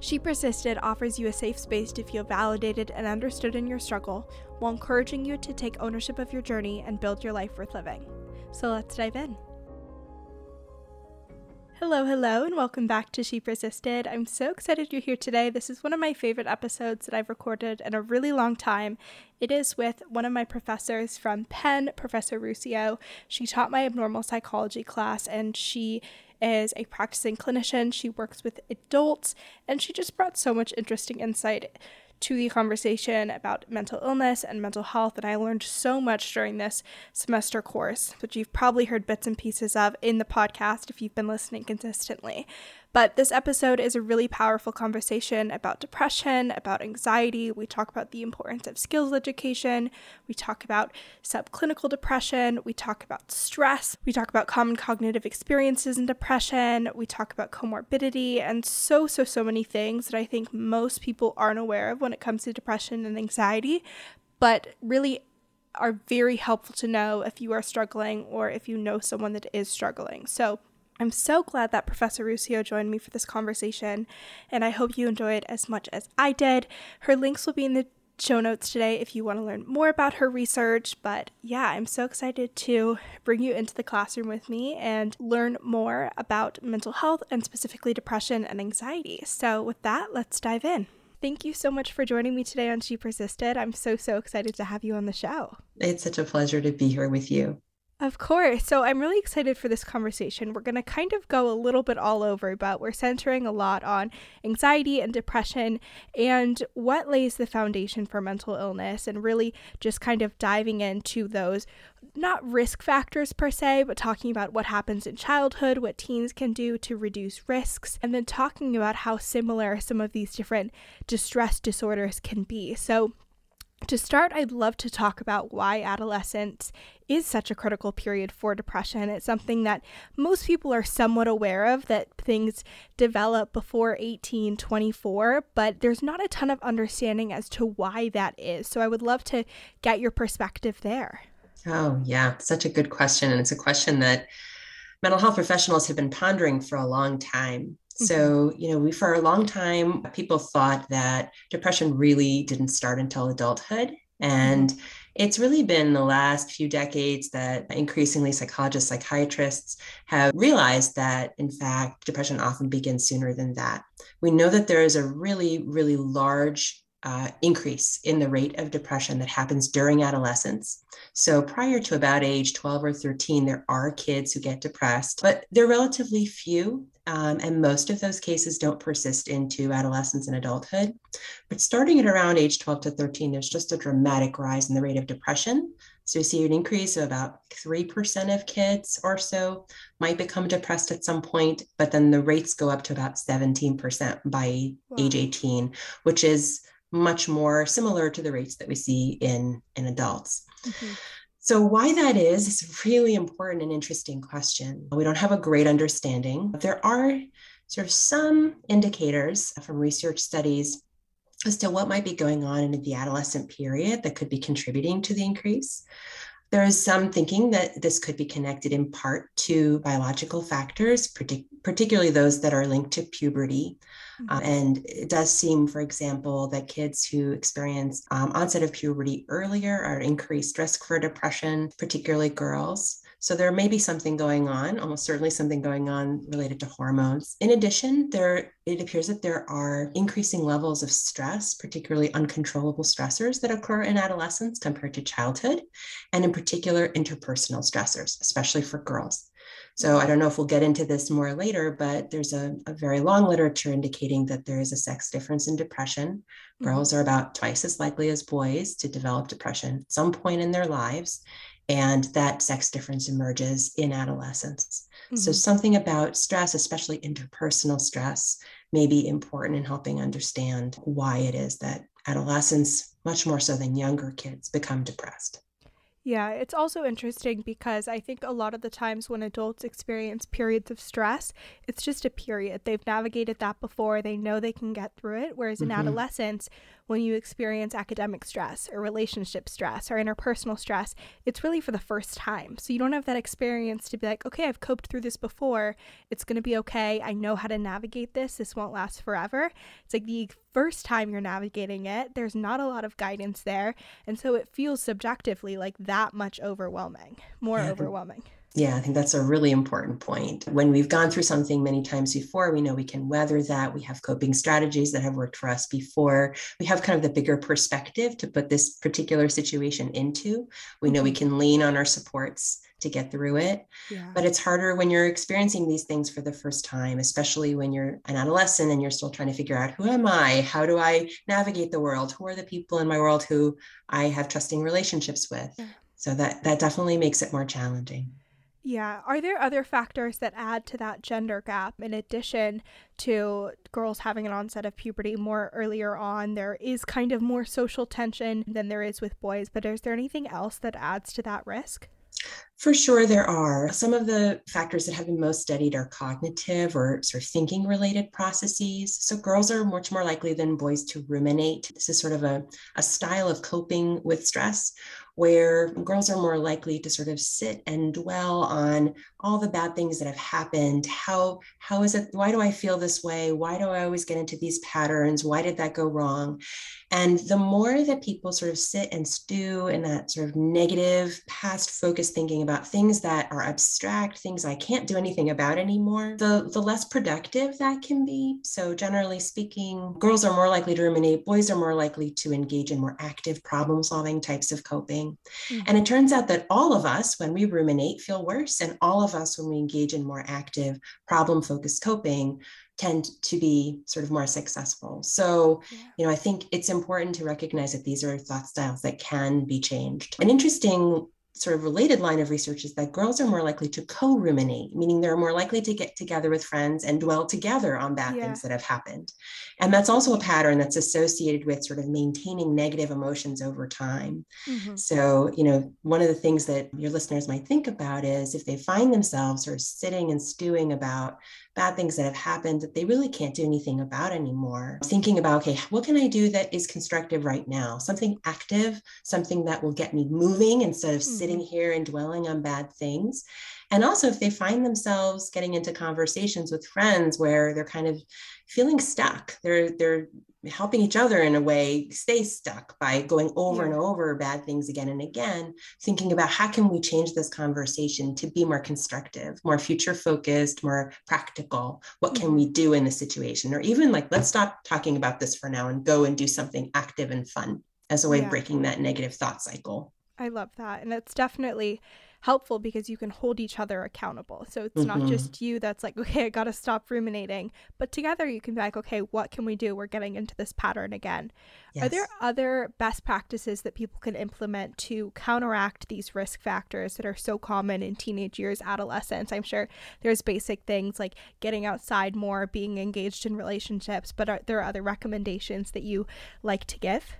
She Persisted offers you a safe space to feel validated and understood in your struggle while encouraging you to take ownership of your journey and build your life worth living. So let's dive in. Hello, hello, and welcome back to She Persisted. I'm so excited you're here today. This is one of my favorite episodes that I've recorded in a really long time. It is with one of my professors from Penn, Professor Ruscio. She taught my abnormal psychology class, and she is a practicing clinician. She works with adults, and she just brought so much interesting insight to the conversation about mental illness and mental health. And I learned so much during this semester course, which you've probably heard bits and pieces of in the podcast if you've been listening consistently. But this episode is a really powerful conversation about depression, about anxiety. We talk about the importance of skills education. We talk about subclinical depression. We talk about stress. We talk about common cognitive experiences in depression. We talk about comorbidity and so, so, so many things that I think most people aren't aware of when it comes to depression and anxiety, but really are very helpful to know if you are struggling or if you know someone that is struggling. So, I'm so glad that Professor Ruscio joined me for this conversation, and I hope you enjoy it as much as I did. Her links will be in the show notes today if you want to learn more about her research. But yeah, I'm so excited to bring you into the classroom with me and learn more about mental health and specifically depression and anxiety. So, with that, let's dive in. Thank you so much for joining me today on She Persisted. I'm so, so excited to have you on the show. It's such a pleasure to be here with you. Of course. So I'm really excited for this conversation. We're going to kind of go a little bit all over, but we're centering a lot on anxiety and depression and what lays the foundation for mental illness and really just kind of diving into those not risk factors per se, but talking about what happens in childhood, what teens can do to reduce risks, and then talking about how similar some of these different distress disorders can be. So to start, I'd love to talk about why adolescence is such a critical period for depression. It's something that most people are somewhat aware of that things develop before 18, 24, but there's not a ton of understanding as to why that is. So I would love to get your perspective there. Oh, yeah, such a good question. And it's a question that mental health professionals have been pondering for a long time. So, mm-hmm. you know, we for a long time, people thought that depression really didn't start until adulthood. And mm-hmm. it's really been the last few decades that increasingly psychologists, psychiatrists have realized that, in fact, depression often begins sooner than that. We know that there is a really, really large uh, increase in the rate of depression that happens during adolescence. So, prior to about age 12 or 13, there are kids who get depressed, but they're relatively few. Um, and most of those cases don't persist into adolescence and adulthood. But starting at around age 12 to 13, there's just a dramatic rise in the rate of depression. So, you see an increase of about 3% of kids or so might become depressed at some point, but then the rates go up to about 17% by wow. age 18, which is much more similar to the rates that we see in, in adults. Mm-hmm. So, why that is, is a really important and interesting question. We don't have a great understanding. But there are sort of some indicators from research studies as to what might be going on in the adolescent period that could be contributing to the increase. There is some thinking that this could be connected in part to biological factors, partic- particularly those that are linked to puberty. Mm-hmm. Uh, and it does seem, for example, that kids who experience um, onset of puberty earlier are increased risk for depression, particularly girls. So there may be something going on, almost certainly something going on related to hormones. In addition, there it appears that there are increasing levels of stress, particularly uncontrollable stressors that occur in adolescence compared to childhood, and in particular interpersonal stressors, especially for girls. So I don't know if we'll get into this more later, but there's a, a very long literature indicating that there is a sex difference in depression. Mm-hmm. Girls are about twice as likely as boys to develop depression at some point in their lives and that sex difference emerges in adolescence. Mm-hmm. So, something about stress, especially interpersonal stress, may be important in helping understand why it is that adolescents, much more so than younger kids, become depressed. Yeah, it's also interesting because I think a lot of the times when adults experience periods of stress, it's just a period. They've navigated that before, they know they can get through it. Whereas in mm-hmm. adolescence, when you experience academic stress or relationship stress or interpersonal stress, it's really for the first time. So you don't have that experience to be like, okay, I've coped through this before. It's going to be okay. I know how to navigate this. This won't last forever. It's like the first time you're navigating it, there's not a lot of guidance there. And so it feels subjectively like that much overwhelming, more yeah, overwhelming. Yeah, I think that's a really important point. When we've gone through something many times before, we know we can weather that. We have coping strategies that have worked for us before. We have kind of the bigger perspective to put this particular situation into. We know we mm-hmm. can lean on our supports to get through it. Yeah. But it's harder when you're experiencing these things for the first time, especially when you're an adolescent and you're still trying to figure out who am I? How do I navigate the world? Who are the people in my world who I have trusting relationships with? Yeah. So that that definitely makes it more challenging. Yeah. Are there other factors that add to that gender gap in addition to girls having an onset of puberty more earlier on? There is kind of more social tension than there is with boys, but is there anything else that adds to that risk? For sure, there are. Some of the factors that have been most studied are cognitive or sort of thinking related processes. So, girls are much more likely than boys to ruminate. This is sort of a, a style of coping with stress where girls are more likely to sort of sit and dwell on all the bad things that have happened. How how is it why do i feel this way? Why do i always get into these patterns? Why did that go wrong and the more that people sort of sit and stew in that sort of negative past focused thinking about things that are abstract things i can't do anything about anymore the the less productive that can be so generally speaking girls are more likely to ruminate boys are more likely to engage in more active problem solving types of coping Mm-hmm. And it turns out that all of us, when we ruminate, feel worse. And all of us, when we engage in more active, problem focused coping, tend to be sort of more successful. So, yeah. you know, I think it's important to recognize that these are thought styles that can be changed. An interesting sort of related line of research is that girls are more likely to co-ruminate, meaning they're more likely to get together with friends and dwell together on bad yeah. things that have happened. And that's also a pattern that's associated with sort of maintaining negative emotions over time. Mm-hmm. So, you know, one of the things that your listeners might think about is if they find themselves sort of sitting and stewing about bad things that have happened that they really can't do anything about anymore. Thinking about, okay, what can I do that is constructive right now? Something active, something that will get me moving instead of mm-hmm. sitting here and dwelling on bad things. And also, if they find themselves getting into conversations with friends where they're kind of feeling stuck, they're they're helping each other in a way stay stuck by going over yeah. and over bad things again and again thinking about how can we change this conversation to be more constructive more future focused more practical what can we mm-hmm. do in the situation or even like let's stop talking about this for now and go and do something active and fun as a way yeah. of breaking that negative thought cycle i love that and it's definitely helpful because you can hold each other accountable. So it's mm-hmm. not just you that's like, okay, I got to stop ruminating, but together you can be like, okay, what can we do? We're getting into this pattern again. Yes. Are there other best practices that people can implement to counteract these risk factors that are so common in teenage years, adolescence? I'm sure there's basic things like getting outside more, being engaged in relationships, but are there other recommendations that you like to give?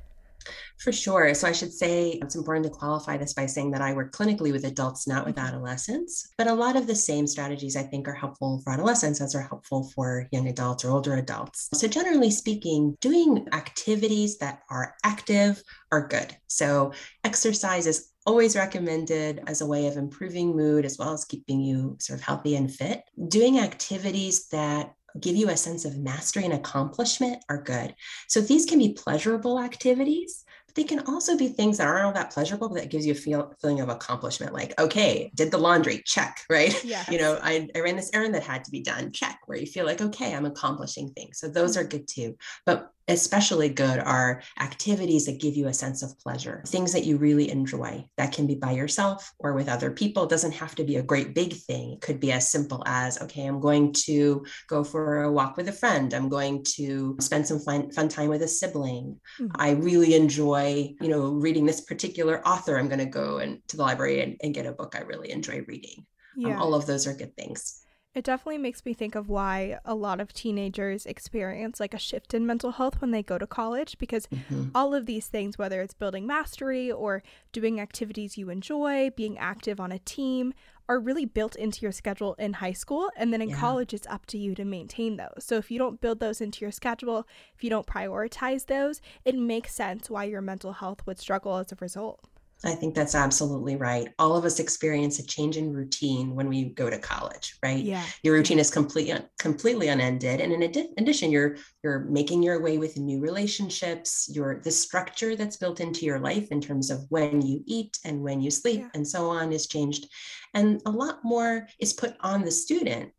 For sure. So I should say it's important to qualify this by saying that I work clinically with adults, not with mm-hmm. adolescents. But a lot of the same strategies I think are helpful for adolescents as are helpful for young adults or older adults. So generally speaking, doing activities that are active are good. So exercise is always recommended as a way of improving mood as well as keeping you sort of healthy and fit. Doing activities that give you a sense of mastery and accomplishment are good. So these can be pleasurable activities, but they can also be things that aren't all that pleasurable, but that gives you a feel, feeling of accomplishment. Like, okay, did the laundry, check, right? Yes. You know, I, I ran this errand that had to be done, check, where you feel like, okay, I'm accomplishing things. So those mm-hmm. are good too. But especially good are activities that give you a sense of pleasure, things that you really enjoy. That can be by yourself or with other people. It doesn't have to be a great big thing. It could be as simple as, okay, I'm going to go for a walk with a friend. I'm going to spend some fun, fun time with a sibling. Mm-hmm. I really enjoy, you know, reading this particular author. I'm going to go and to the library and, and get a book I really enjoy reading Um, yeah. Um, all of those are good things. It definitely makes me think of why a lot of teenagers experience like a shift in mental health when they go to college because mm-hmm. all of these things, whether it's building mastery or doing activities you enjoy, being active on a team, are really built into your schedule in high school. And then in yeah. college, it's up to you to maintain those. So if you don't build those into your schedule, if you don't prioritize those, it makes sense why your mental health would struggle as a result. I think that's absolutely right. All of us experience a change in routine when we go to college, right? Yeah. Your routine is completely completely unended, and in addition, you're you're making your way with new relationships. Your the structure that's built into your life in terms of when you eat and when you sleep yeah. and so on is changed, and a lot more is put on the student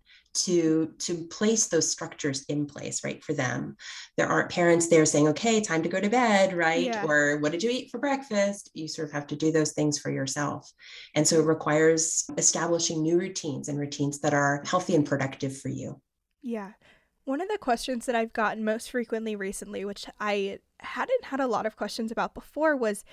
to to place those structures in place right for them. There aren't parents there saying okay time to go to bed right? Yeah. or what did you eat for breakfast? You sort of have to do those things for yourself. And so it requires establishing new routines and routines that are healthy and productive for you. Yeah. One of the questions that I've gotten most frequently recently, which I hadn't had a lot of questions about before, was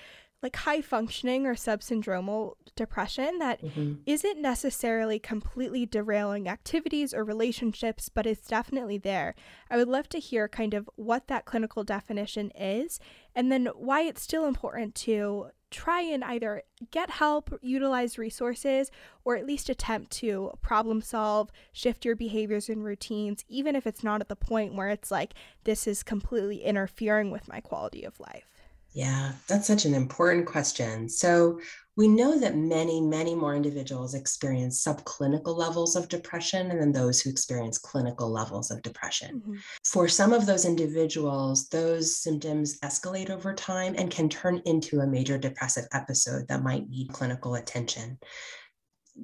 like high functioning or subsyndromal depression that mm-hmm. not necessarily completely derailing activities or relationships, but it's definitely there. I would love to hear kind of what that clinical definition is and then why it's still important to try and either get help, utilize resources, or at least attempt to problem solve, shift your behaviors and routines, even if it's not at the point where it's like, this is completely interfering with my quality of life. Yeah, that's such an important question. So, we know that many, many more individuals experience subclinical levels of depression than those who experience clinical levels of depression. Mm-hmm. For some of those individuals, those symptoms escalate over time and can turn into a major depressive episode that might need clinical attention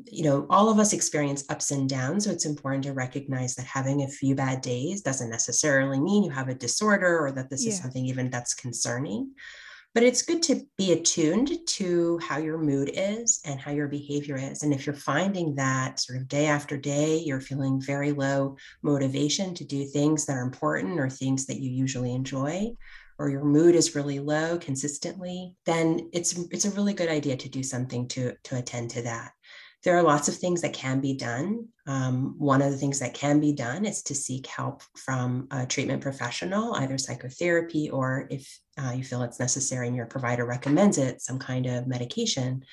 you know, all of us experience ups and downs. So it's important to recognize that having a few bad days doesn't necessarily mean you have a disorder or that this yeah. is something even that's concerning. But it's good to be attuned to how your mood is and how your behavior is. And if you're finding that sort of day after day, you're feeling very low motivation to do things that are important or things that you usually enjoy, or your mood is really low consistently, then it's it's a really good idea to do something to to attend to that there are lots of things that can be done. Um, one of the things that can be done is to seek help from a treatment professional, either psychotherapy or if uh, you feel it's necessary and your provider recommends it, some kind of medication.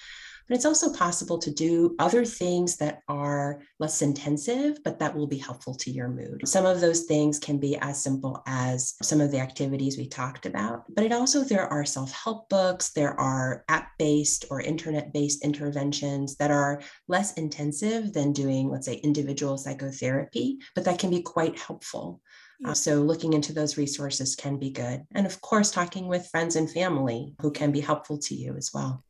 But it's also possible to do other things that are less intensive, but that will be helpful to your mood. Some of those things can be as simple as some of the activities we talked about, but it also, there are self help books, there are app based or internet based interventions that are less intensive than doing, let's say, individual psychotherapy, but that can be quite helpful. Uh, so, looking into those resources can be good. And of course, talking with friends and family who can be helpful to you as well.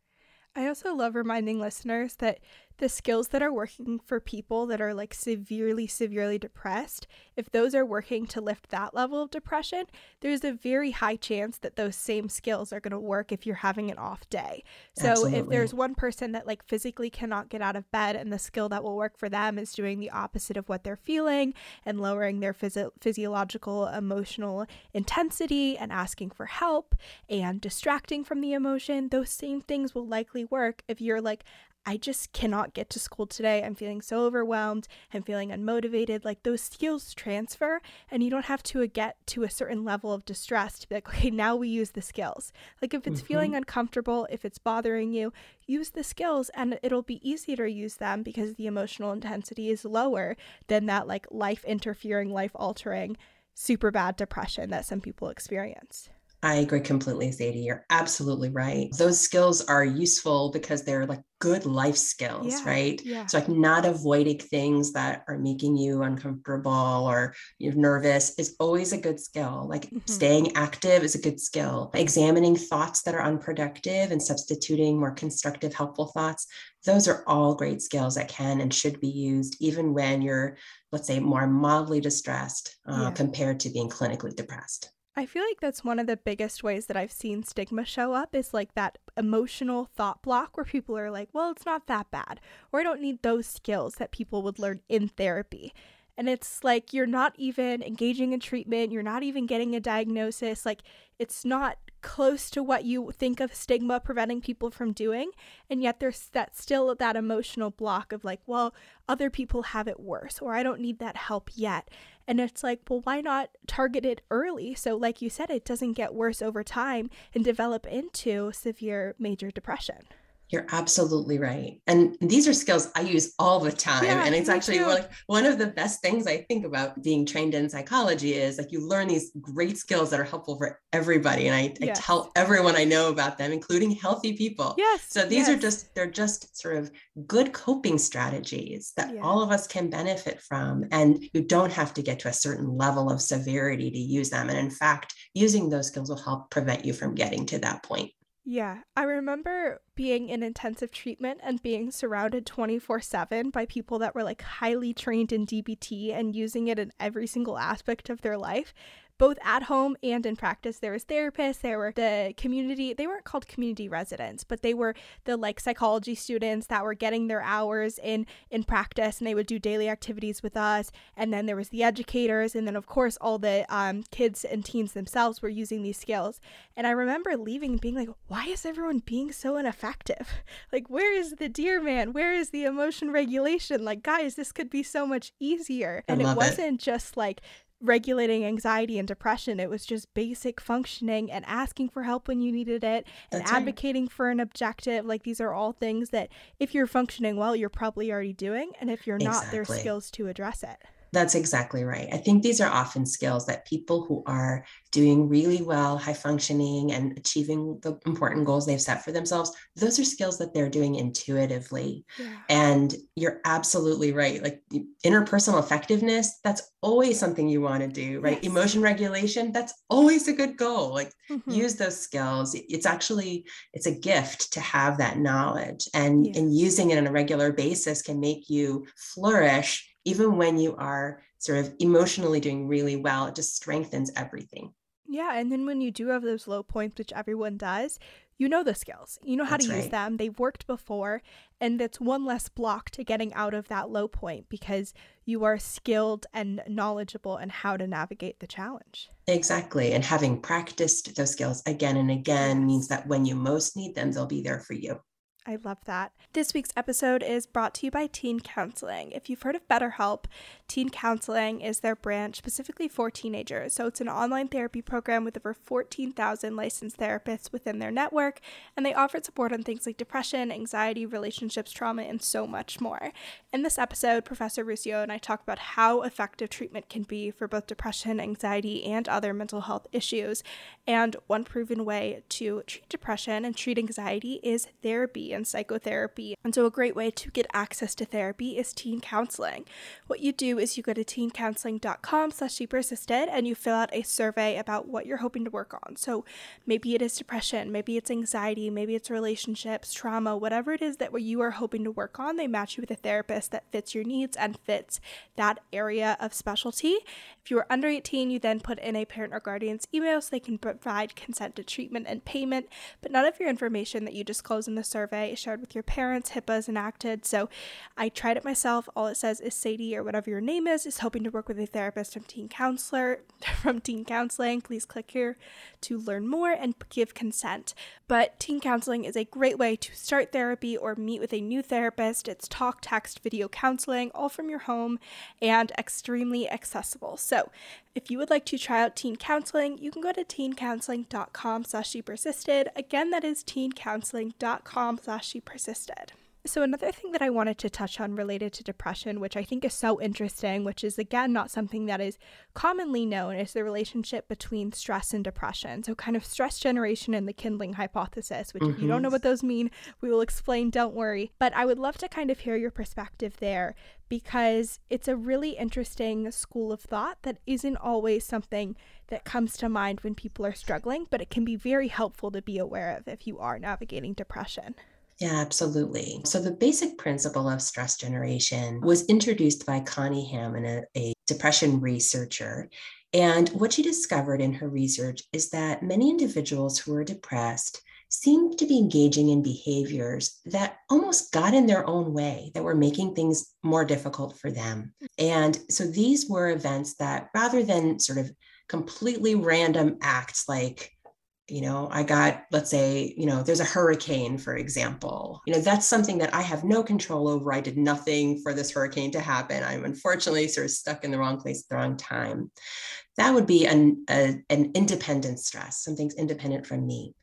I also love reminding listeners that the skills that are working for people that are like severely, severely depressed, if those are working to lift that level of depression, there's a very high chance that those same skills are going to work if you're having an off day. So Absolutely. if there's one person that like physically cannot get out of bed and the skill that will work for them is doing the opposite of what they're feeling and lowering their physio- physiological emotional intensity and asking for help and distracting from the emotion, those same things will likely work if you're like, I just cannot get to school today. I'm feeling so overwhelmed. I'm feeling unmotivated. Like those skills transfer, and you don't have to get to a certain level of distress to be like, okay, now we use the skills. Like if it's mm-hmm. feeling uncomfortable, if it's bothering you, use the skills, and it'll be easier to use them because the emotional intensity is lower than that like life interfering, life altering, super bad depression that some people experience. I agree completely, Sadie. You're absolutely right. Those skills are useful because they're like good life skills, yeah, right? Yeah. So, like, not avoiding things that are making you uncomfortable or you're nervous is always a good skill. Like, mm-hmm. staying active is a good skill. Examining thoughts that are unproductive and substituting more constructive, helpful thoughts, those are all great skills that can and should be used even when you're, let's say, more mildly distressed uh, yeah. compared to being clinically depressed. I feel like that's one of the biggest ways that I've seen stigma show up is like that emotional thought block where people are like, well, it's not that bad, or I don't need those skills that people would learn in therapy. And it's like you're not even engaging in treatment, you're not even getting a diagnosis. Like it's not close to what you think of stigma preventing people from doing. And yet there's that still that emotional block of like well other people have it worse or i don't need that help yet. And it's like well why not target it early? So like you said it doesn't get worse over time and develop into severe major depression you're absolutely right. And these are skills I use all the time. Yeah, and it's actually one, one of the best things I think about being trained in psychology is like you learn these great skills that are helpful for everybody. And I, yes. I tell everyone I know about them, including healthy people. Yes. So these yes. are just, they're just sort of good coping strategies that yeah. all of us can benefit from. And you don't have to get to a certain level of severity to use them. And in fact, using those skills will help prevent you from getting to that point. Yeah, I remember being in intensive treatment and being surrounded 24 7 by people that were like highly trained in DBT and using it in every single aspect of their life both at home and in practice. There was therapists, there were the community, they weren't called community residents, but they were the like psychology students that were getting their hours in in practice and they would do daily activities with us. And then there was the educators and then of course all the um, kids and teens themselves were using these skills. And I remember leaving and being like, why is everyone being so ineffective? Like where is the dear man? Where is the emotion regulation? Like guys, this could be so much easier. and it wasn't it. just like regulating anxiety and depression. It was just basic functioning and asking for help when you needed it and That's advocating right. for an objective. Like these are all things that if you're functioning well, you're probably already doing. And if you're not, there's skills to address it. That's exactly right. I think these are often skills that people who are doing really well, high functioning, and achieving the important goals they've set for themselves, those are skills that they're doing intuitively. Yeah. And you're absolutely right. Like interpersonal effectiveness, that's always something you want to do, right? Yes. Emotion regulation, that's always a good goal. Like mm-hmm. use those skills. It's actually it's a gift to have that knowledge and yeah. and using it on a regular basis can make you flourish even when you are sort of emotionally doing really well, it just strengthens everything. Yeah. And then when you do have those low points, which everyone does, you know the skills, you know how That's to right. use them. They've worked before, and it's one less block to getting out of that low point because you are skilled and knowledgeable in how to navigate the challenge. Exactly. And having practiced those skills again and again means that when you most need them, they'll be there for you. I love that. This week's episode is brought to you by Teen Counseling. If you've heard of BetterHelp, Teen Counseling is their branch specifically for teenagers. So it's an online therapy program with over 14,000 licensed therapists within their network, and they offer support on things like depression, anxiety, relationships, trauma, and so much more. In this episode, Professor Ruscio and I talk about how effective treatment can be for both depression, anxiety, and other mental health issues. And one proven way to treat depression and treat anxiety is therapy and psychotherapy. And so, a great way to get access to therapy is teen counseling. What you do is you go to teencounseling.com slash persisted and you fill out a survey about what you're hoping to work on. So, maybe it is depression, maybe it's anxiety, maybe it's relationships, trauma, whatever it is that you are hoping to work on, they match you with a therapist that fits your needs and fits that area of specialty. If you are under 18, you then put in a parent or guardian's email so they can provide consent to treatment and payment, but none of your information that you disclose in the survey shared with your parents. HIPAA is enacted. So I tried it myself. All it says is Sadie or whatever your name is, is hoping to work with a therapist from teen counselor from teen counseling. Please click here to learn more and give consent. But teen counseling is a great way to start therapy or meet with a new therapist. It's talk, text, video counseling, all from your home and extremely accessible. So if you would like to try out teen counseling, you can go to teencounseling.com slash she persisted. Again, that is teencounseling.com slash she persisted. So, another thing that I wanted to touch on related to depression, which I think is so interesting, which is again not something that is commonly known, is the relationship between stress and depression. So, kind of stress generation and the kindling hypothesis, which, mm-hmm. if you don't know mm-hmm. what those mean, we will explain, don't worry. But I would love to kind of hear your perspective there because it's a really interesting school of thought that isn't always something that comes to mind when people are struggling, but it can be very helpful to be aware of if you are navigating depression. Yeah, absolutely. So, the basic principle of stress generation was introduced by Connie Hammen, a, uh, a depression researcher. And what she discovered in her research is that many individuals who are depressed seemed to be engaging in behaviors that almost got in their own way, that were making things more difficult for them. And so these were events that, rather than sort of completely random acts like, you know, I got, let's say, you know, there's a hurricane, for example. You know, that's something that I have no control over. I did nothing for this hurricane to happen. I'm unfortunately sort of stuck in the wrong place at the wrong time. That would be an, a, an independent stress, something's independent from me.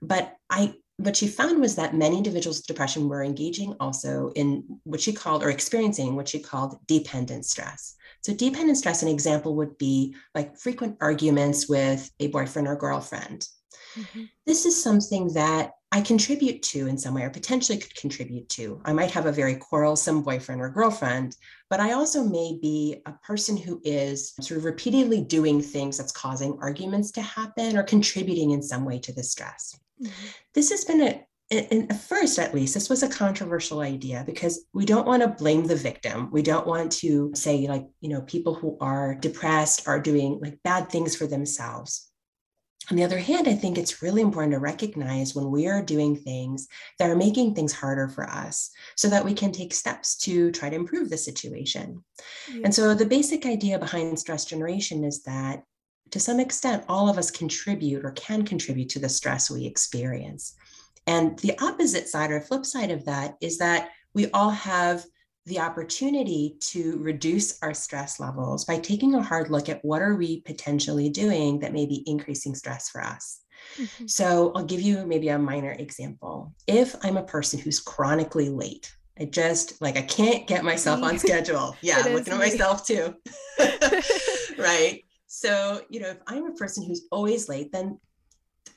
But I what she found was that many individuals with depression were engaging also in what she called or experiencing what she called dependent stress. So, dependent stress, an example would be like frequent arguments with a boyfriend or girlfriend. Mm-hmm. This is something that I contribute to in some way or potentially could contribute to. I might have a very quarrelsome boyfriend or girlfriend, but I also may be a person who is sort of repeatedly doing things that's causing arguments to happen or contributing in some way to the stress. Mm-hmm. This has been a in, at first at least this was a controversial idea because we don't want to blame the victim we don't want to say like you know people who are depressed are doing like bad things for themselves on the other hand, I think it's really important to recognize when we are doing things that are making things harder for us so that we can take steps to try to improve the situation. Yeah. And so, the basic idea behind stress generation is that to some extent, all of us contribute or can contribute to the stress we experience. And the opposite side or flip side of that is that we all have the opportunity to reduce our stress levels by taking a hard look at what are we potentially doing that may be increasing stress for us. Mm-hmm. So I'll give you maybe a minor example. If I'm a person who's chronically late, I just like I can't get myself on schedule. Yeah, I'm looking at myself too. right. So, you know, if I'm a person who's always late, then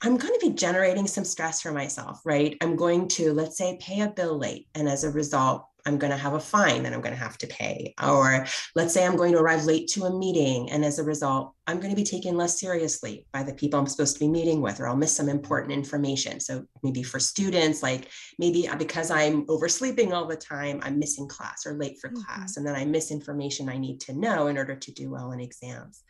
I'm going to be generating some stress for myself, right? I'm going to, let's say, pay a bill late. And as a result, I'm going to have a fine that I'm going to have to pay. Or let's say I'm going to arrive late to a meeting. And as a result, I'm going to be taken less seriously by the people I'm supposed to be meeting with, or I'll miss some important information. So maybe for students, like maybe because I'm oversleeping all the time, I'm missing class or late for mm-hmm. class. And then I miss information I need to know in order to do well in exams.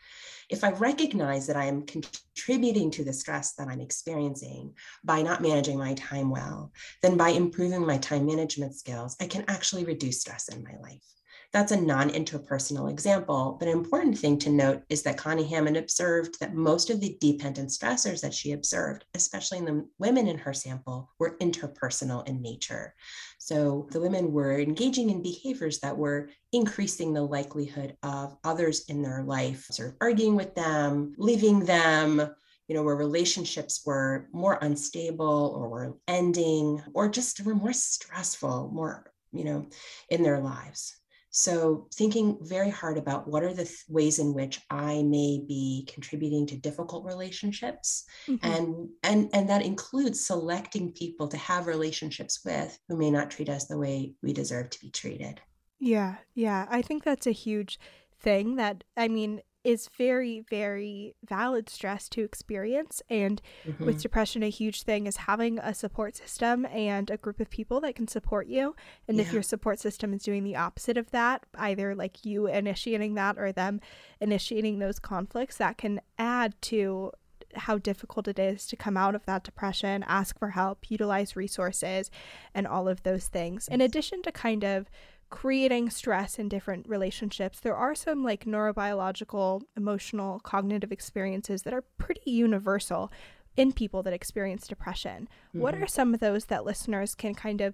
If I recognize that I am contributing to the stress that I'm experiencing by not managing my time well, then by improving my time management skills, I can actually reduce stress in my life. That's a non interpersonal example, but an important thing to note is that Connie Hammen observed that most of the dependent stressors that she observed, especially in the women in her sample, were interpersonal in nature. So the women were engaging in behaviors that were increasing the likelihood of others in their life sort of arguing with them, leaving them, you know, where relationships were more unstable or were ending or just were more stressful, more, you know, in their lives. So, thinking very hard about what are the th- ways in which I may be contributing to difficult relationships, mm-hmm. and and and that includes selecting people to have relationships with who may not treat us the way we deserve to be treated. Yeah, yeah, I think that's a huge thing. That I mean, is very, very valid stress to experience. And mm-hmm. with depression, a huge thing is having a support system and a group of people that can support you. And yeah. if your support system is doing the opposite of that, either like you initiating that or them initiating those conflicts, that can add to how difficult it is to come out of that depression, ask for help, utilize resources, and all of those things. In addition to kind of creating stress in different relationships, there are some like neurobiological, emotional, cognitive experiences that are pretty universal in people that experience depression. Mm-hmm. What are some of those that listeners can kind of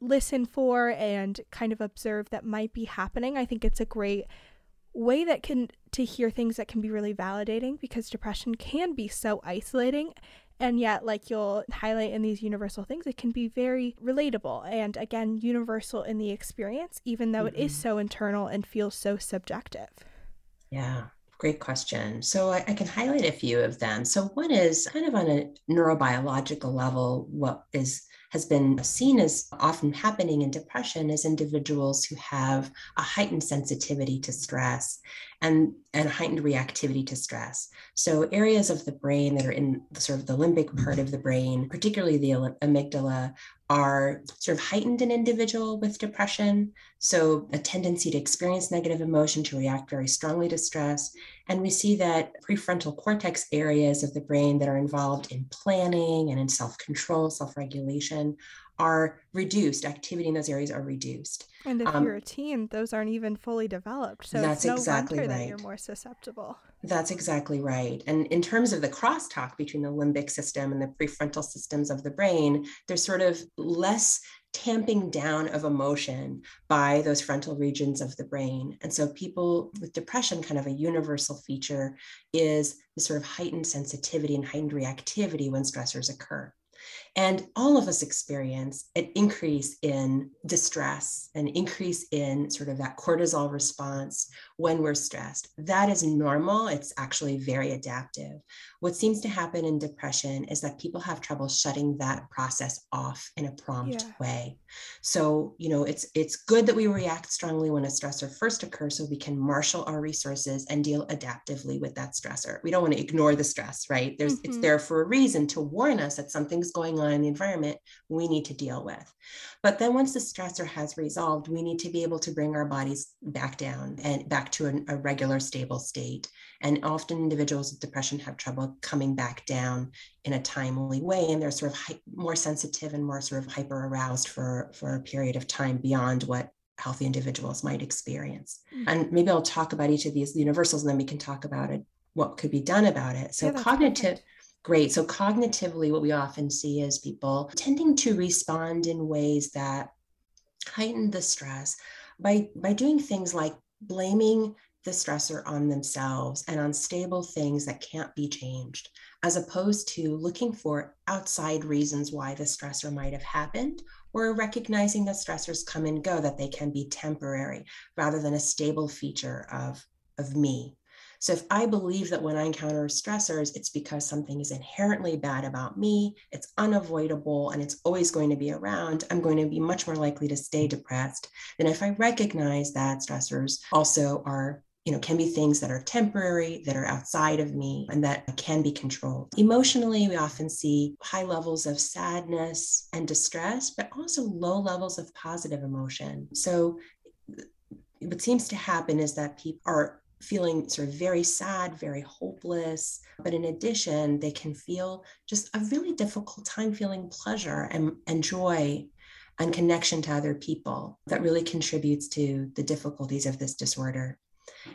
listen for and kind of observe that might be happening? I think it's a great way that can to hear things that can be really validating because depression can be so isolating and yet like you'll highlight in these universal things it can be very relatable and again universal in the experience even though mm-hmm. it is mm-hmm. so internal and feels so subjective yeah great question so I, I, can highlight a few of them so one is kind of on a neurobiological level what is has been seen as often happening in depression is individuals who have a heightened sensitivity to stress and, and heightened reactivity to stress. So, areas of the brain that are in sort of the limbic part of the brain, particularly the amygdala, are sort of heightened in individual with depression. So, a tendency to experience negative emotion, to react very strongly to stress. And we see that prefrontal cortex areas of the brain that are involved in planning and in self control, self regulation are reduced. Activity in those areas are reduced. And if um, you're a teen, those aren't even fully developed. So that's no exactly wonder right. that you're more susceptible. That's exactly right. And in terms of the crosstalk between the limbic system and the prefrontal systems of the brain, there's sort of less tamping down of emotion by those frontal regions of the brain. And so people with depression, kind of a universal feature is the sort of heightened sensitivity and heightened reactivity when stressors occur. And all of us experience an increase in distress, an increase in sort of that cortisol response when we're stressed. That is normal. It's actually very adaptive. What seems to happen in depression is that people have trouble shutting that process off in a prompt yeah. way. So, you know, it's it's good that we react strongly when a stressor first occurs so we can marshal our resources and deal adaptively with that stressor. We don't want to ignore the stress, right? There's mm-hmm. it's there for a reason to warn us that something's going on in the environment we need to deal with. But then once the stressor has resolved, we need to be able to bring our bodies back down and back to a, a regular stable state. And often individuals with depression have trouble coming back down in a timely way. And they're sort of hi- more sensitive and more sort of hyper aroused for, for a period of time beyond what healthy individuals might experience. Mm-hmm. And maybe I'll talk about each of these universals and then we can talk about it, what could be done about it. So yeah, cognitive. Perfect. Great. So, cognitively, what we often see is people tending to respond in ways that heighten the stress by, by doing things like blaming the stressor on themselves and on stable things that can't be changed, as opposed to looking for outside reasons why the stressor might have happened, or recognizing that stressors come and go, that they can be temporary rather than a stable feature of, of me. So if I believe that when I encounter stressors, it's because something is inherently bad about me, it's unavoidable, and it's always going to be around, I'm going to be much more likely to stay depressed than if I recognize that stressors also are you know, can be things that are temporary, that are outside of me, and that can be controlled. Emotionally, we often see high levels of sadness and distress, but also low levels of positive emotion. So, what seems to happen is that people are feeling sort of very sad, very hopeless. But in addition, they can feel just a really difficult time feeling pleasure and, and joy and connection to other people that really contributes to the difficulties of this disorder.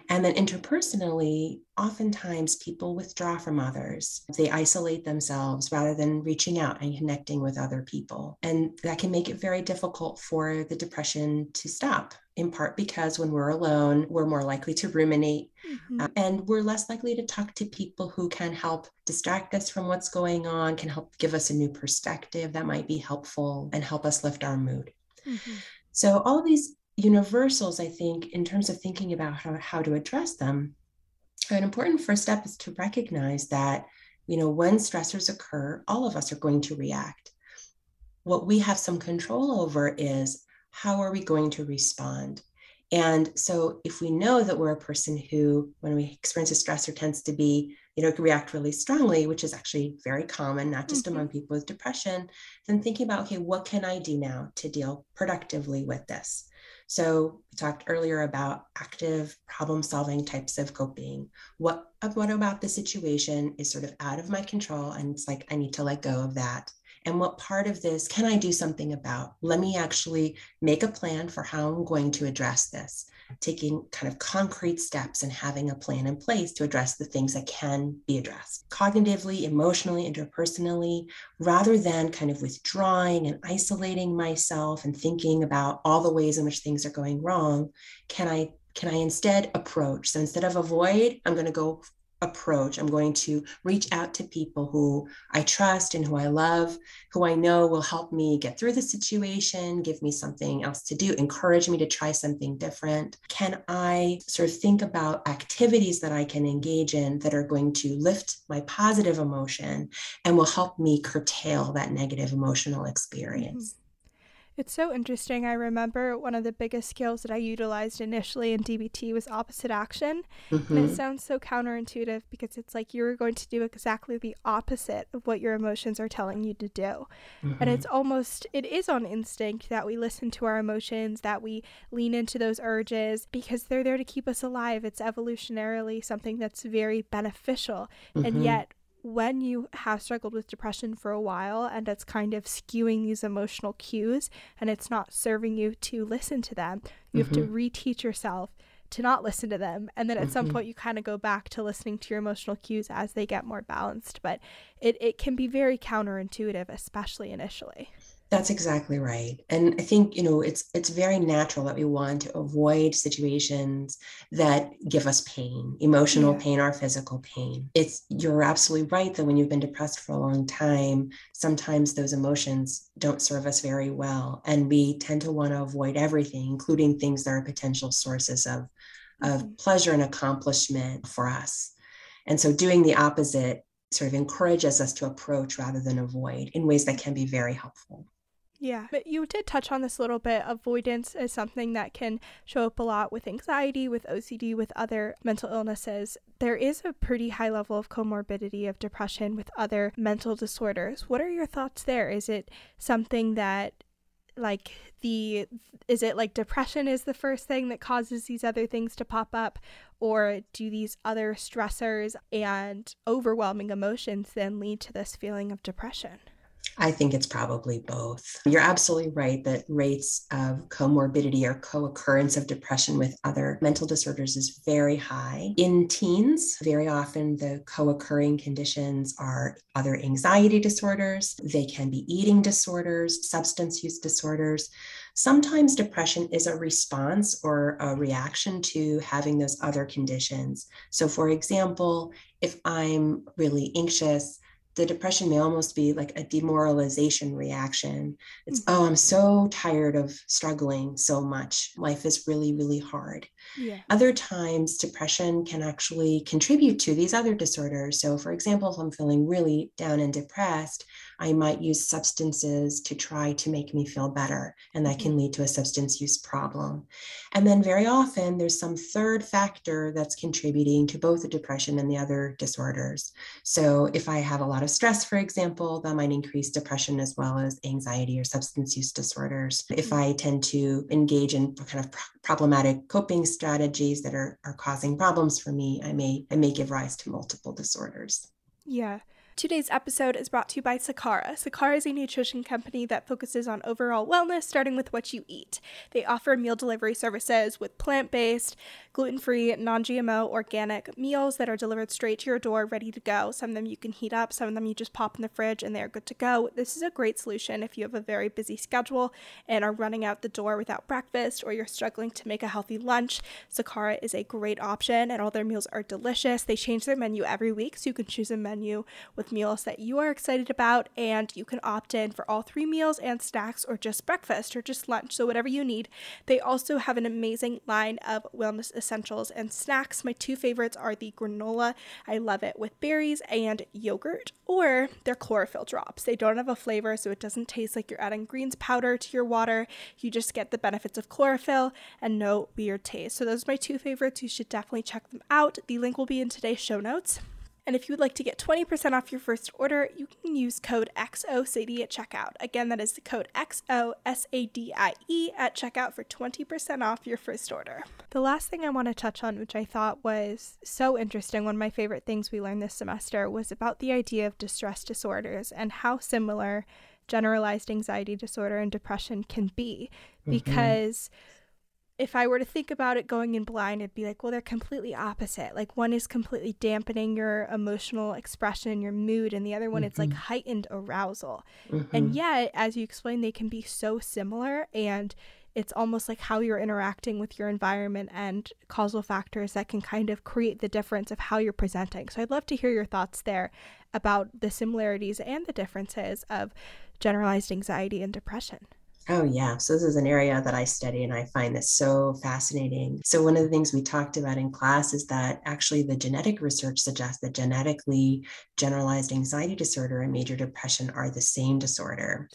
And then interpersonally, oftentimes people withdraw from others. They isolate themselves rather than reaching out and connecting with other people. And that can make it very difficult for the depression to stop, in part because when we're alone, we're more likely to ruminate mm-hmm. uh, and we're less likely to talk to people who can help distract us from what's going on, can help give us a new perspective that might be helpful and help us lift our mood. Mm-hmm. So, all these universals, I think, in terms of thinking about how, how to address them, an important first step is to recognize that, you know, when stressors occur, all of us are going to react. What we have some control over is how are we going to respond? And so if we know that we're a person who, when we experience a stressor, tends to be, you know, react really strongly, which is actually very common, not just mm-hmm. among people with depression, then thinking about, okay, what can I do now to deal productively with this? So we talked earlier about active problem solving types of coping. What, what about the situation is sort of out of my control and it's like I need to let go of that and what part of this can I do something about? Let me actually make a plan for how I'm going to address this, taking kind of concrete steps and having a plan in place to address the things that can be addressed cognitively, emotionally, interpersonally, rather than kind of withdrawing and isolating myself and thinking about all the ways in which things are going wrong. Can I can I instead approach? So instead of avoid, I'm going to go approach. I'm going to reach out to people who I trust and who I love, who I know will help me get through the situation, give me something else to do, encourage me to try something different. Can I sort of think about activities that I can engage in that are going to lift my positive emotion and will help me curtail that negative emotional experience? It's so interesting. I remember one of the biggest skills that I utilized initially in DBT was opposite action. Mm-hmm. And it mm-hmm. sounds so counterintuitive because it's like you're going to do exactly the opposite of what your emotions are telling you to do. Mm-hmm. And it's almost, it is on instinct that we listen to our emotions, that we lean into those urges because they're there to keep us alive. It's evolutionarily something that's very beneficial. Mm-hmm. And yet, when you have struggled with depression for a while and it's kind of skewing these emotional cues and it's not serving you to listen to them, you mm-hmm. have to mm-hmm. reteach yourself to not listen to them. And then at mm-hmm. some point, you kind of go back to listening to your emotional cues as they get more balanced. But it, it can be very counterintuitive, especially initially. That's exactly right. And I think, you know, it's it's very natural that we want to avoid situations that give us pain, emotional yeah. pain or physical pain. It's you're absolutely right that when you've been depressed for a long time, sometimes those emotions don't serve us very well and we tend to want to avoid everything, including things that are potential sources of of mm-hmm. pleasure and accomplishment for us. And so doing the opposite sort of encourages us to approach rather than avoid in ways that can be very helpful. Yeah, but you did touch on this a little bit. Avoidance is something that can show up a lot with anxiety, with OCD, with other mental illnesses. There is a pretty high level of comorbidity of depression with other mental disorders. What are your thoughts there? Is it something that like the is it like depression is the first thing that causes these other things to pop up or do these other stressors and overwhelming emotions then lead to this feeling of depression I think it's probably both. You're absolutely right that rates of comorbidity or co occurrence of depression with other mental disorders is very high. In teens, very often the co occurring conditions are other anxiety disorders, they can be eating disorders, substance use disorders. Sometimes depression is a response or a reaction to having those other conditions. So, for example, if I'm really anxious, the depression may almost be like a demoralization reaction. It's, mm-hmm. oh, I'm so tired of struggling so much. Life is really, really hard. Yeah. Other times, depression can actually contribute to these other disorders. So, for example, if I'm feeling really down and depressed, I might use substances to try to make me feel better, and that can mm-hmm. lead to a substance use problem. And then, very often, there's some third factor that's contributing to both the depression and the other disorders. So, if I have a lot of stress, for example, that might increase depression as well as anxiety or substance use disorders. If mm-hmm. I tend to engage in kind of problematic coping strategies that are, are causing problems for me, I may I may give rise to multiple disorders. Yeah. Today's episode is brought to you by Sakara. Sakara is a nutrition company that focuses on overall wellness, starting with what you eat. They offer meal delivery services with plant based, gluten free, non GMO, organic meals that are delivered straight to your door, ready to go. Some of them you can heat up, some of them you just pop in the fridge and they're good to go. This is a great solution if you have a very busy schedule and are running out the door without breakfast or you're struggling to make a healthy lunch. Sakara is a great option and all their meals are delicious. They change their menu every week, so you can choose a menu with meals that you are excited about, and you can opt in for all three meals and snacks, or just breakfast or just lunch. So, whatever you need. They also have an amazing line of wellness essentials and snacks. My two favorites are the granola. I love it with berries and yogurt, or their chlorophyll drops. They don't have a flavor, so it doesn't taste like you're adding greens powder to your water. You just get the benefits of chlorophyll and no weird taste. So, those are my two favorites. You should definitely check them out. The link will be in today's show notes. And if you would like to get 20% off your first order, you can use code XOSADIE at checkout. Again, that is the code XOSADIE at checkout for 20% off your first order. The last thing I want to touch on, which I thought was so interesting, one of my favorite things we learned this semester, was about the idea of distress disorders and how similar generalized anxiety disorder and depression can be. Mm-hmm. Because if I were to think about it going in blind, it'd be like, well, they're completely opposite. Like one is completely dampening your emotional expression, your mood, and the other one, mm-hmm. it's like mm-hmm. heightened arousal. Mm-hmm. And yet, as you explained, they can be so similar and it's almost like how you're interacting with your environment and causal factors that can kind of create the difference of how you're presenting. So I'd love to hear your thoughts there about the similarities and the differences of generalized anxiety and depression. Oh, yeah. So, this is an area that I study and I find this so fascinating. So, one of the things we talked about in class is that actually the genetic research suggests that genetically generalized anxiety disorder and major depression are the same disorder.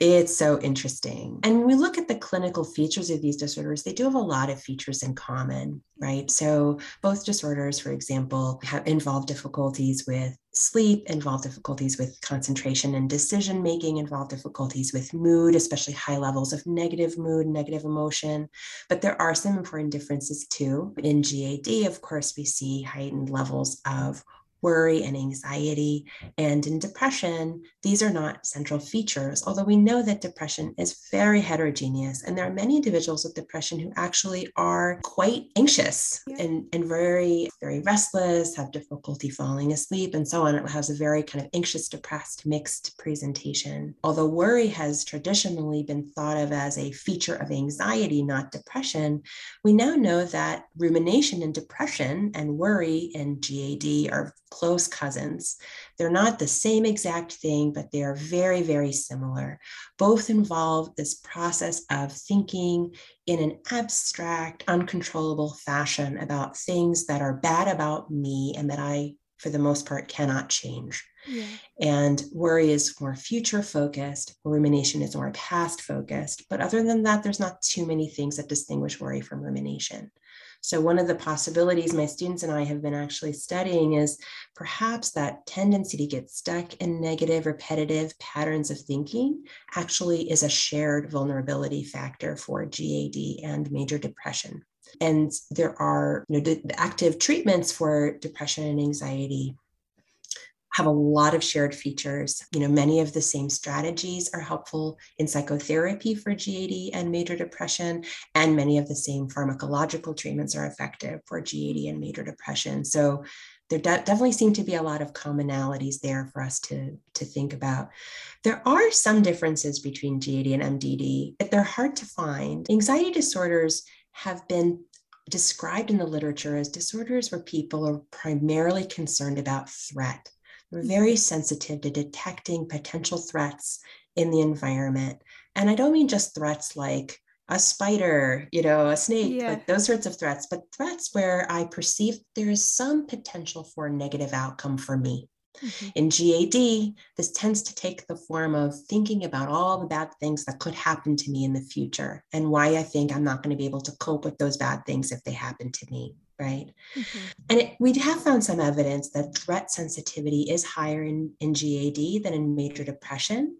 It's, so interesting. And when we look at the clinical features of these disorders, they do have a lot of features in common, right? So, both disorders, for example, have involved difficulties with sleep, involve difficulties with concentration and decision making, involve difficulties with mood, especially high levels of negative mood, negative emotion. But there are some important differences too. In GAD, of course, we see heightened levels of worry and anxiety. And in depression, these are not central features, although we know that depression is very heterogeneous. And there are many individuals with depression who actually are quite anxious yeah. and, and very, very restless, have difficulty falling asleep, and so on. It has a very kind of anxious, depressed, mixed presentation. Although worry has traditionally been thought of as a feature of anxiety, not depression, we now know that rumination and depression and worry and GAD are close cousins. They're not the same exact thing, but they are very, very similar. Both involve this process of thinking in an abstract, uncontrollable fashion about things that are bad about me and that I, for the most part, cannot change. Yeah. And worry is more future focused, rumination is more past focused. But other than that, there's not too many things that distinguish worry from rumination. So, one of the possibilities my students and I have been actually studying is perhaps that tendency to get stuck in negative, repetitive patterns of thinking actually is a shared vulnerability factor for GAD and major depression. And there are you know, active treatments for depression and anxiety have a lot of shared features. You know, many of the same strategies are helpful in psychotherapy for GAD and major depression, and many of the same pharmacological treatments are effective for GAD and major depression. So there de- definitely seem to be a lot of commonalities there for us to, to think about. There are some differences between GAD and MDD, but they're hard to find. Anxiety disorders have been described in the literature as disorders where people are primarily concerned about threat we're very sensitive to detecting potential threats in the environment. And I don't mean just threats like a spider, you know, a snake, yeah. like those sorts of threats, but threats where I perceive there is some potential for a negative outcome for me. Mm-hmm. In GAD, this tends to take the form of thinking about all the bad things that could happen to me in the future and why I think I'm not going to be able to cope with those bad things if they happen to me right? Mm-hmm. And it, we have found some evidence that threat sensitivity is higher in, in GAD than in major depression.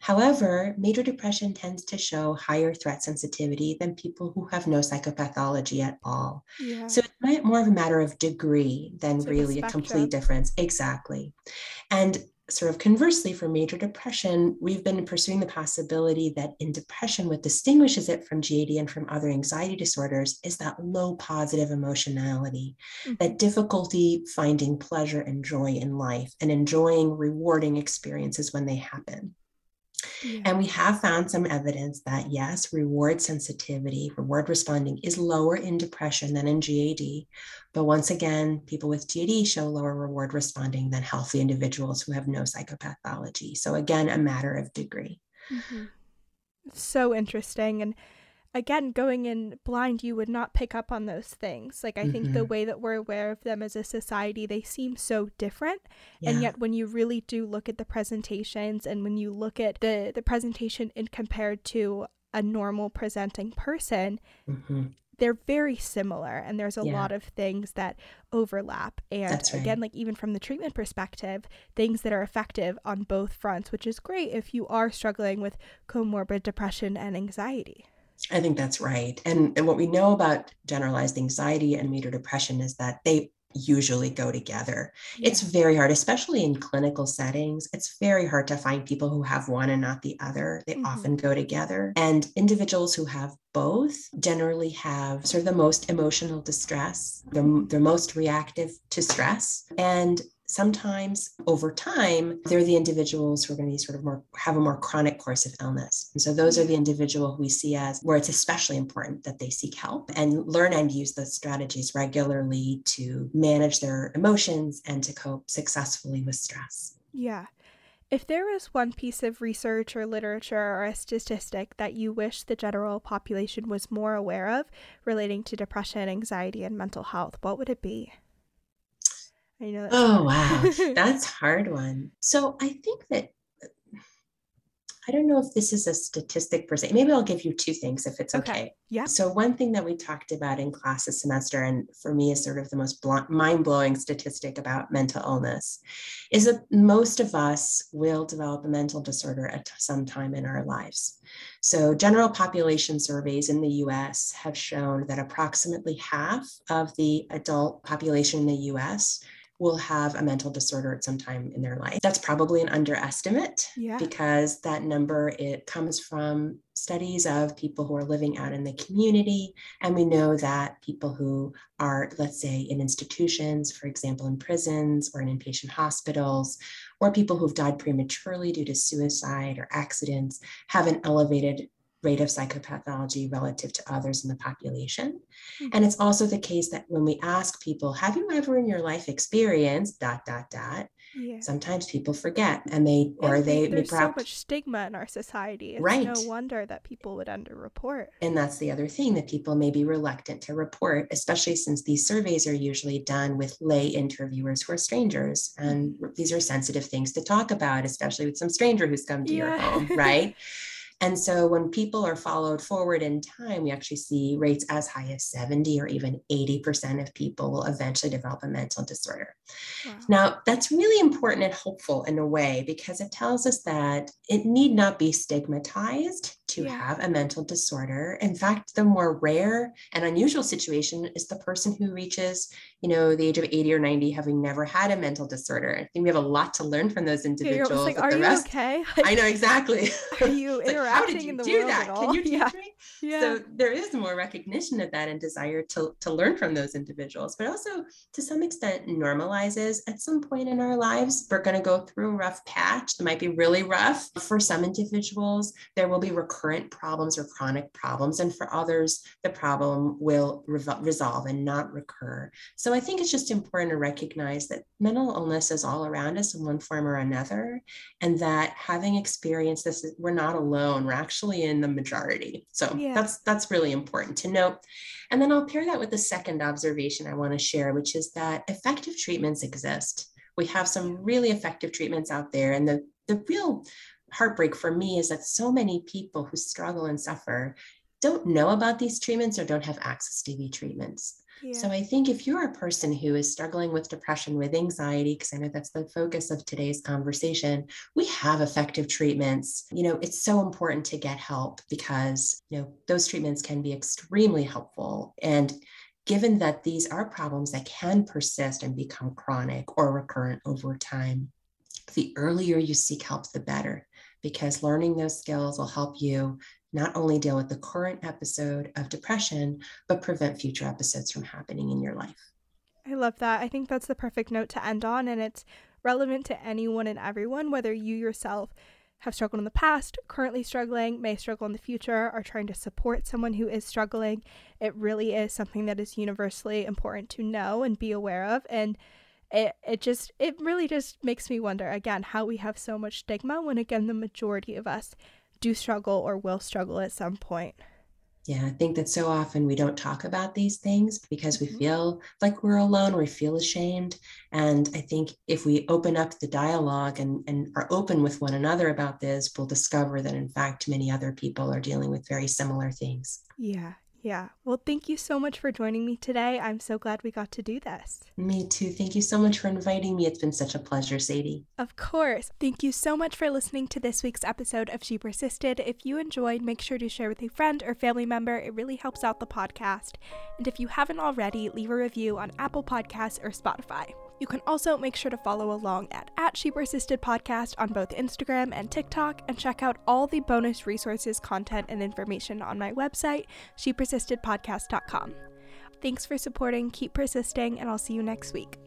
However, major depression tends to show higher threat sensitivity than people who have no psychopathology at all. Yeah. So it's more of a matter of degree than really a, a complete difference. Exactly. And sort of conversely, for major depression, we've been pursuing the possibility that in depression, what distinguishes it from GAD and from other anxiety disorders is that low positive emotionality, mm-hmm. that difficulty finding pleasure and joy in life and enjoying rewarding experiences when they happen. Yeah. And we have found some evidence that yes, reward sensitivity, reward responding is lower in depression than in GAD. But once again, people with GAD show lower reward responding than healthy individuals who have no psychopathology. So, again, a matter of degree. Mm-hmm. So interesting. And again, going in blind, you would not pick up on those things. Like, I mm-hmm. think the mm-hmm. way that we're aware of them as a society, they seem so different. Yeah. And yet, when you really do look at the presentations and when you look at the, the presentation in compared to a normal presenting person, mm-hmm. they're very similar. And there's a yeah. lot of things that overlap. And right. again, like, even from the treatment perspective, things that are effective on both fronts, which is great if you are struggling with comorbid depression and anxiety. I think that's right. And, and what we know about generalized anxiety and major depression is that they usually go together. Yeah. It's very hard, especially in clinical settings. It's very hard to find people who have one and not the other. They mm-hmm. often go together. And individuals who have both generally have sort of the most emotional distress, they're, they're most reactive to stress. And sometimes over time they're the individuals who are going to be sort of more have a more chronic course of illness. And so those are the individual we see as where it's especially important that they seek help and learn and use those strategies regularly to manage their emotions and to cope successfully with stress. Yeah. If there was one piece of research or literature or a statistic that you wish the general population was more aware of relating to depression, anxiety, and mental health, what would it be? I know. oh, wow. That's hard one. So I think that uh, I don't know if this is a statistic per se. Maybe I'll give you two things if it's okay. okay. Yeah. So one thing that we talked about in class this semester, and for me is sort of the most mind-blowing statistic about mental illness, is that most of us will develop a mental disorder at some time in our lives. So general population surveys in the US have shown that approximately half of the adult population in the US will have a mental disorder at some time in their life. That's probably an underestimate yeah. because that number it comes from studies of people who are living out in the community and we know that people who are let's say in institutions for example in prisons or in inpatient hospitals or people who've died prematurely due to suicide or accidents have an elevated rate of psychopathology relative to others in the population. Mm-hmm. And it's also the case that when we ask people, have you ever in your life experienced dot, dot, dot? Yeah. Sometimes people forget and they, or they, there's perhaps, so much stigma in our society. It's right. no wonder that people would underreport. And that's the other thing that people may be reluctant to report, especially since these surveys are usually done with lay interviewers who are strangers. And mm-hmm. these are sensitive things to talk about, especially with some stranger who's come to yeah. your home, right? And so when people are followed forward in time, we actually see rates as high as 70 or even 80% of people will eventually develop a mental disorder. Wow. Now, that's really important and hopeful in a way because it tells us that it need not be stigmatized to yeah. have a mental disorder. In fact, the more rare and unusual situation is the person who reaches, you know, the age of 80 or 90 having never had a mental disorder. I think we have a lot to learn from those individuals. Yeah, like, are you rest, okay? I know exactly. Are you interacting like, in the world that? Can you teach yeah. me? Yeah. So there is more recognition of that and desire to, to learn from those individuals, but also to some extent normalizes at some point in our lives, we're going to go through a rough patch that might be really rough. For some individuals, there will be recurring recurrent problems or chronic problems. And for others, the problem will resolve and not recur. So I think it's just important to recognize that mental illness is all around us in one form or another, and that having experienced this, we're not alone. We're actually in the majority. So yeah. that's that's really important to note. And then I'll pair that with the second observation I want to share, which is that effective treatments exist. We have some really effective treatments out there, and the the real heartbreak for me is that so many people who struggle and suffer don't know about these treatments or don't have access to these treatments. Yeah. So I think if you're a person who is struggling with depression, with anxiety, because I know that's the focus of today's conversation, we have effective treatments. You know, it's so important to get help because, you know, those treatments can be extremely helpful. And given that these are problems that can persist and become chronic or recurrent over time, the earlier you seek help, the better because learning those skills will help you not only deal with the current episode of depression, but prevent future episodes from happening in your life. I love that. I think that's the perfect note to end on, and it's relevant to anyone and everyone, whether you yourself have struggled in the past, currently struggling, may struggle in the future, are trying to support someone who is struggling. It really is something that is universally important to know and be aware of. And it it just it really just makes me wonder again how we have so much stigma when again the majority of us do struggle or will struggle at some point. Yeah, I think that so often we don't talk about these things because we mm-hmm. feel like we're alone, we feel ashamed. And I think if we open up the dialogue and, and are open with one another about this, we'll discover that in fact many other people are dealing with very similar things. Yeah, yeah. Well, thank you so much for joining me today. I'm so glad we got to do this. Me too. Thank you so much for inviting me. It's been such a pleasure, Sadie. Of course. Thank you so much for listening to this week's episode of She Persisted. If you enjoyed, make sure to share with a friend or family member. It really helps out the podcast. And if you haven't already, leave a review on Apple Podcasts or Spotify. You can also make sure to follow along at, at She Podcast on both Instagram and TikTok and check out all the bonus resources, content, and information on my website, shepersistedpodcast.com. Thanks for supporting, keep persisting, and I'll see you next week.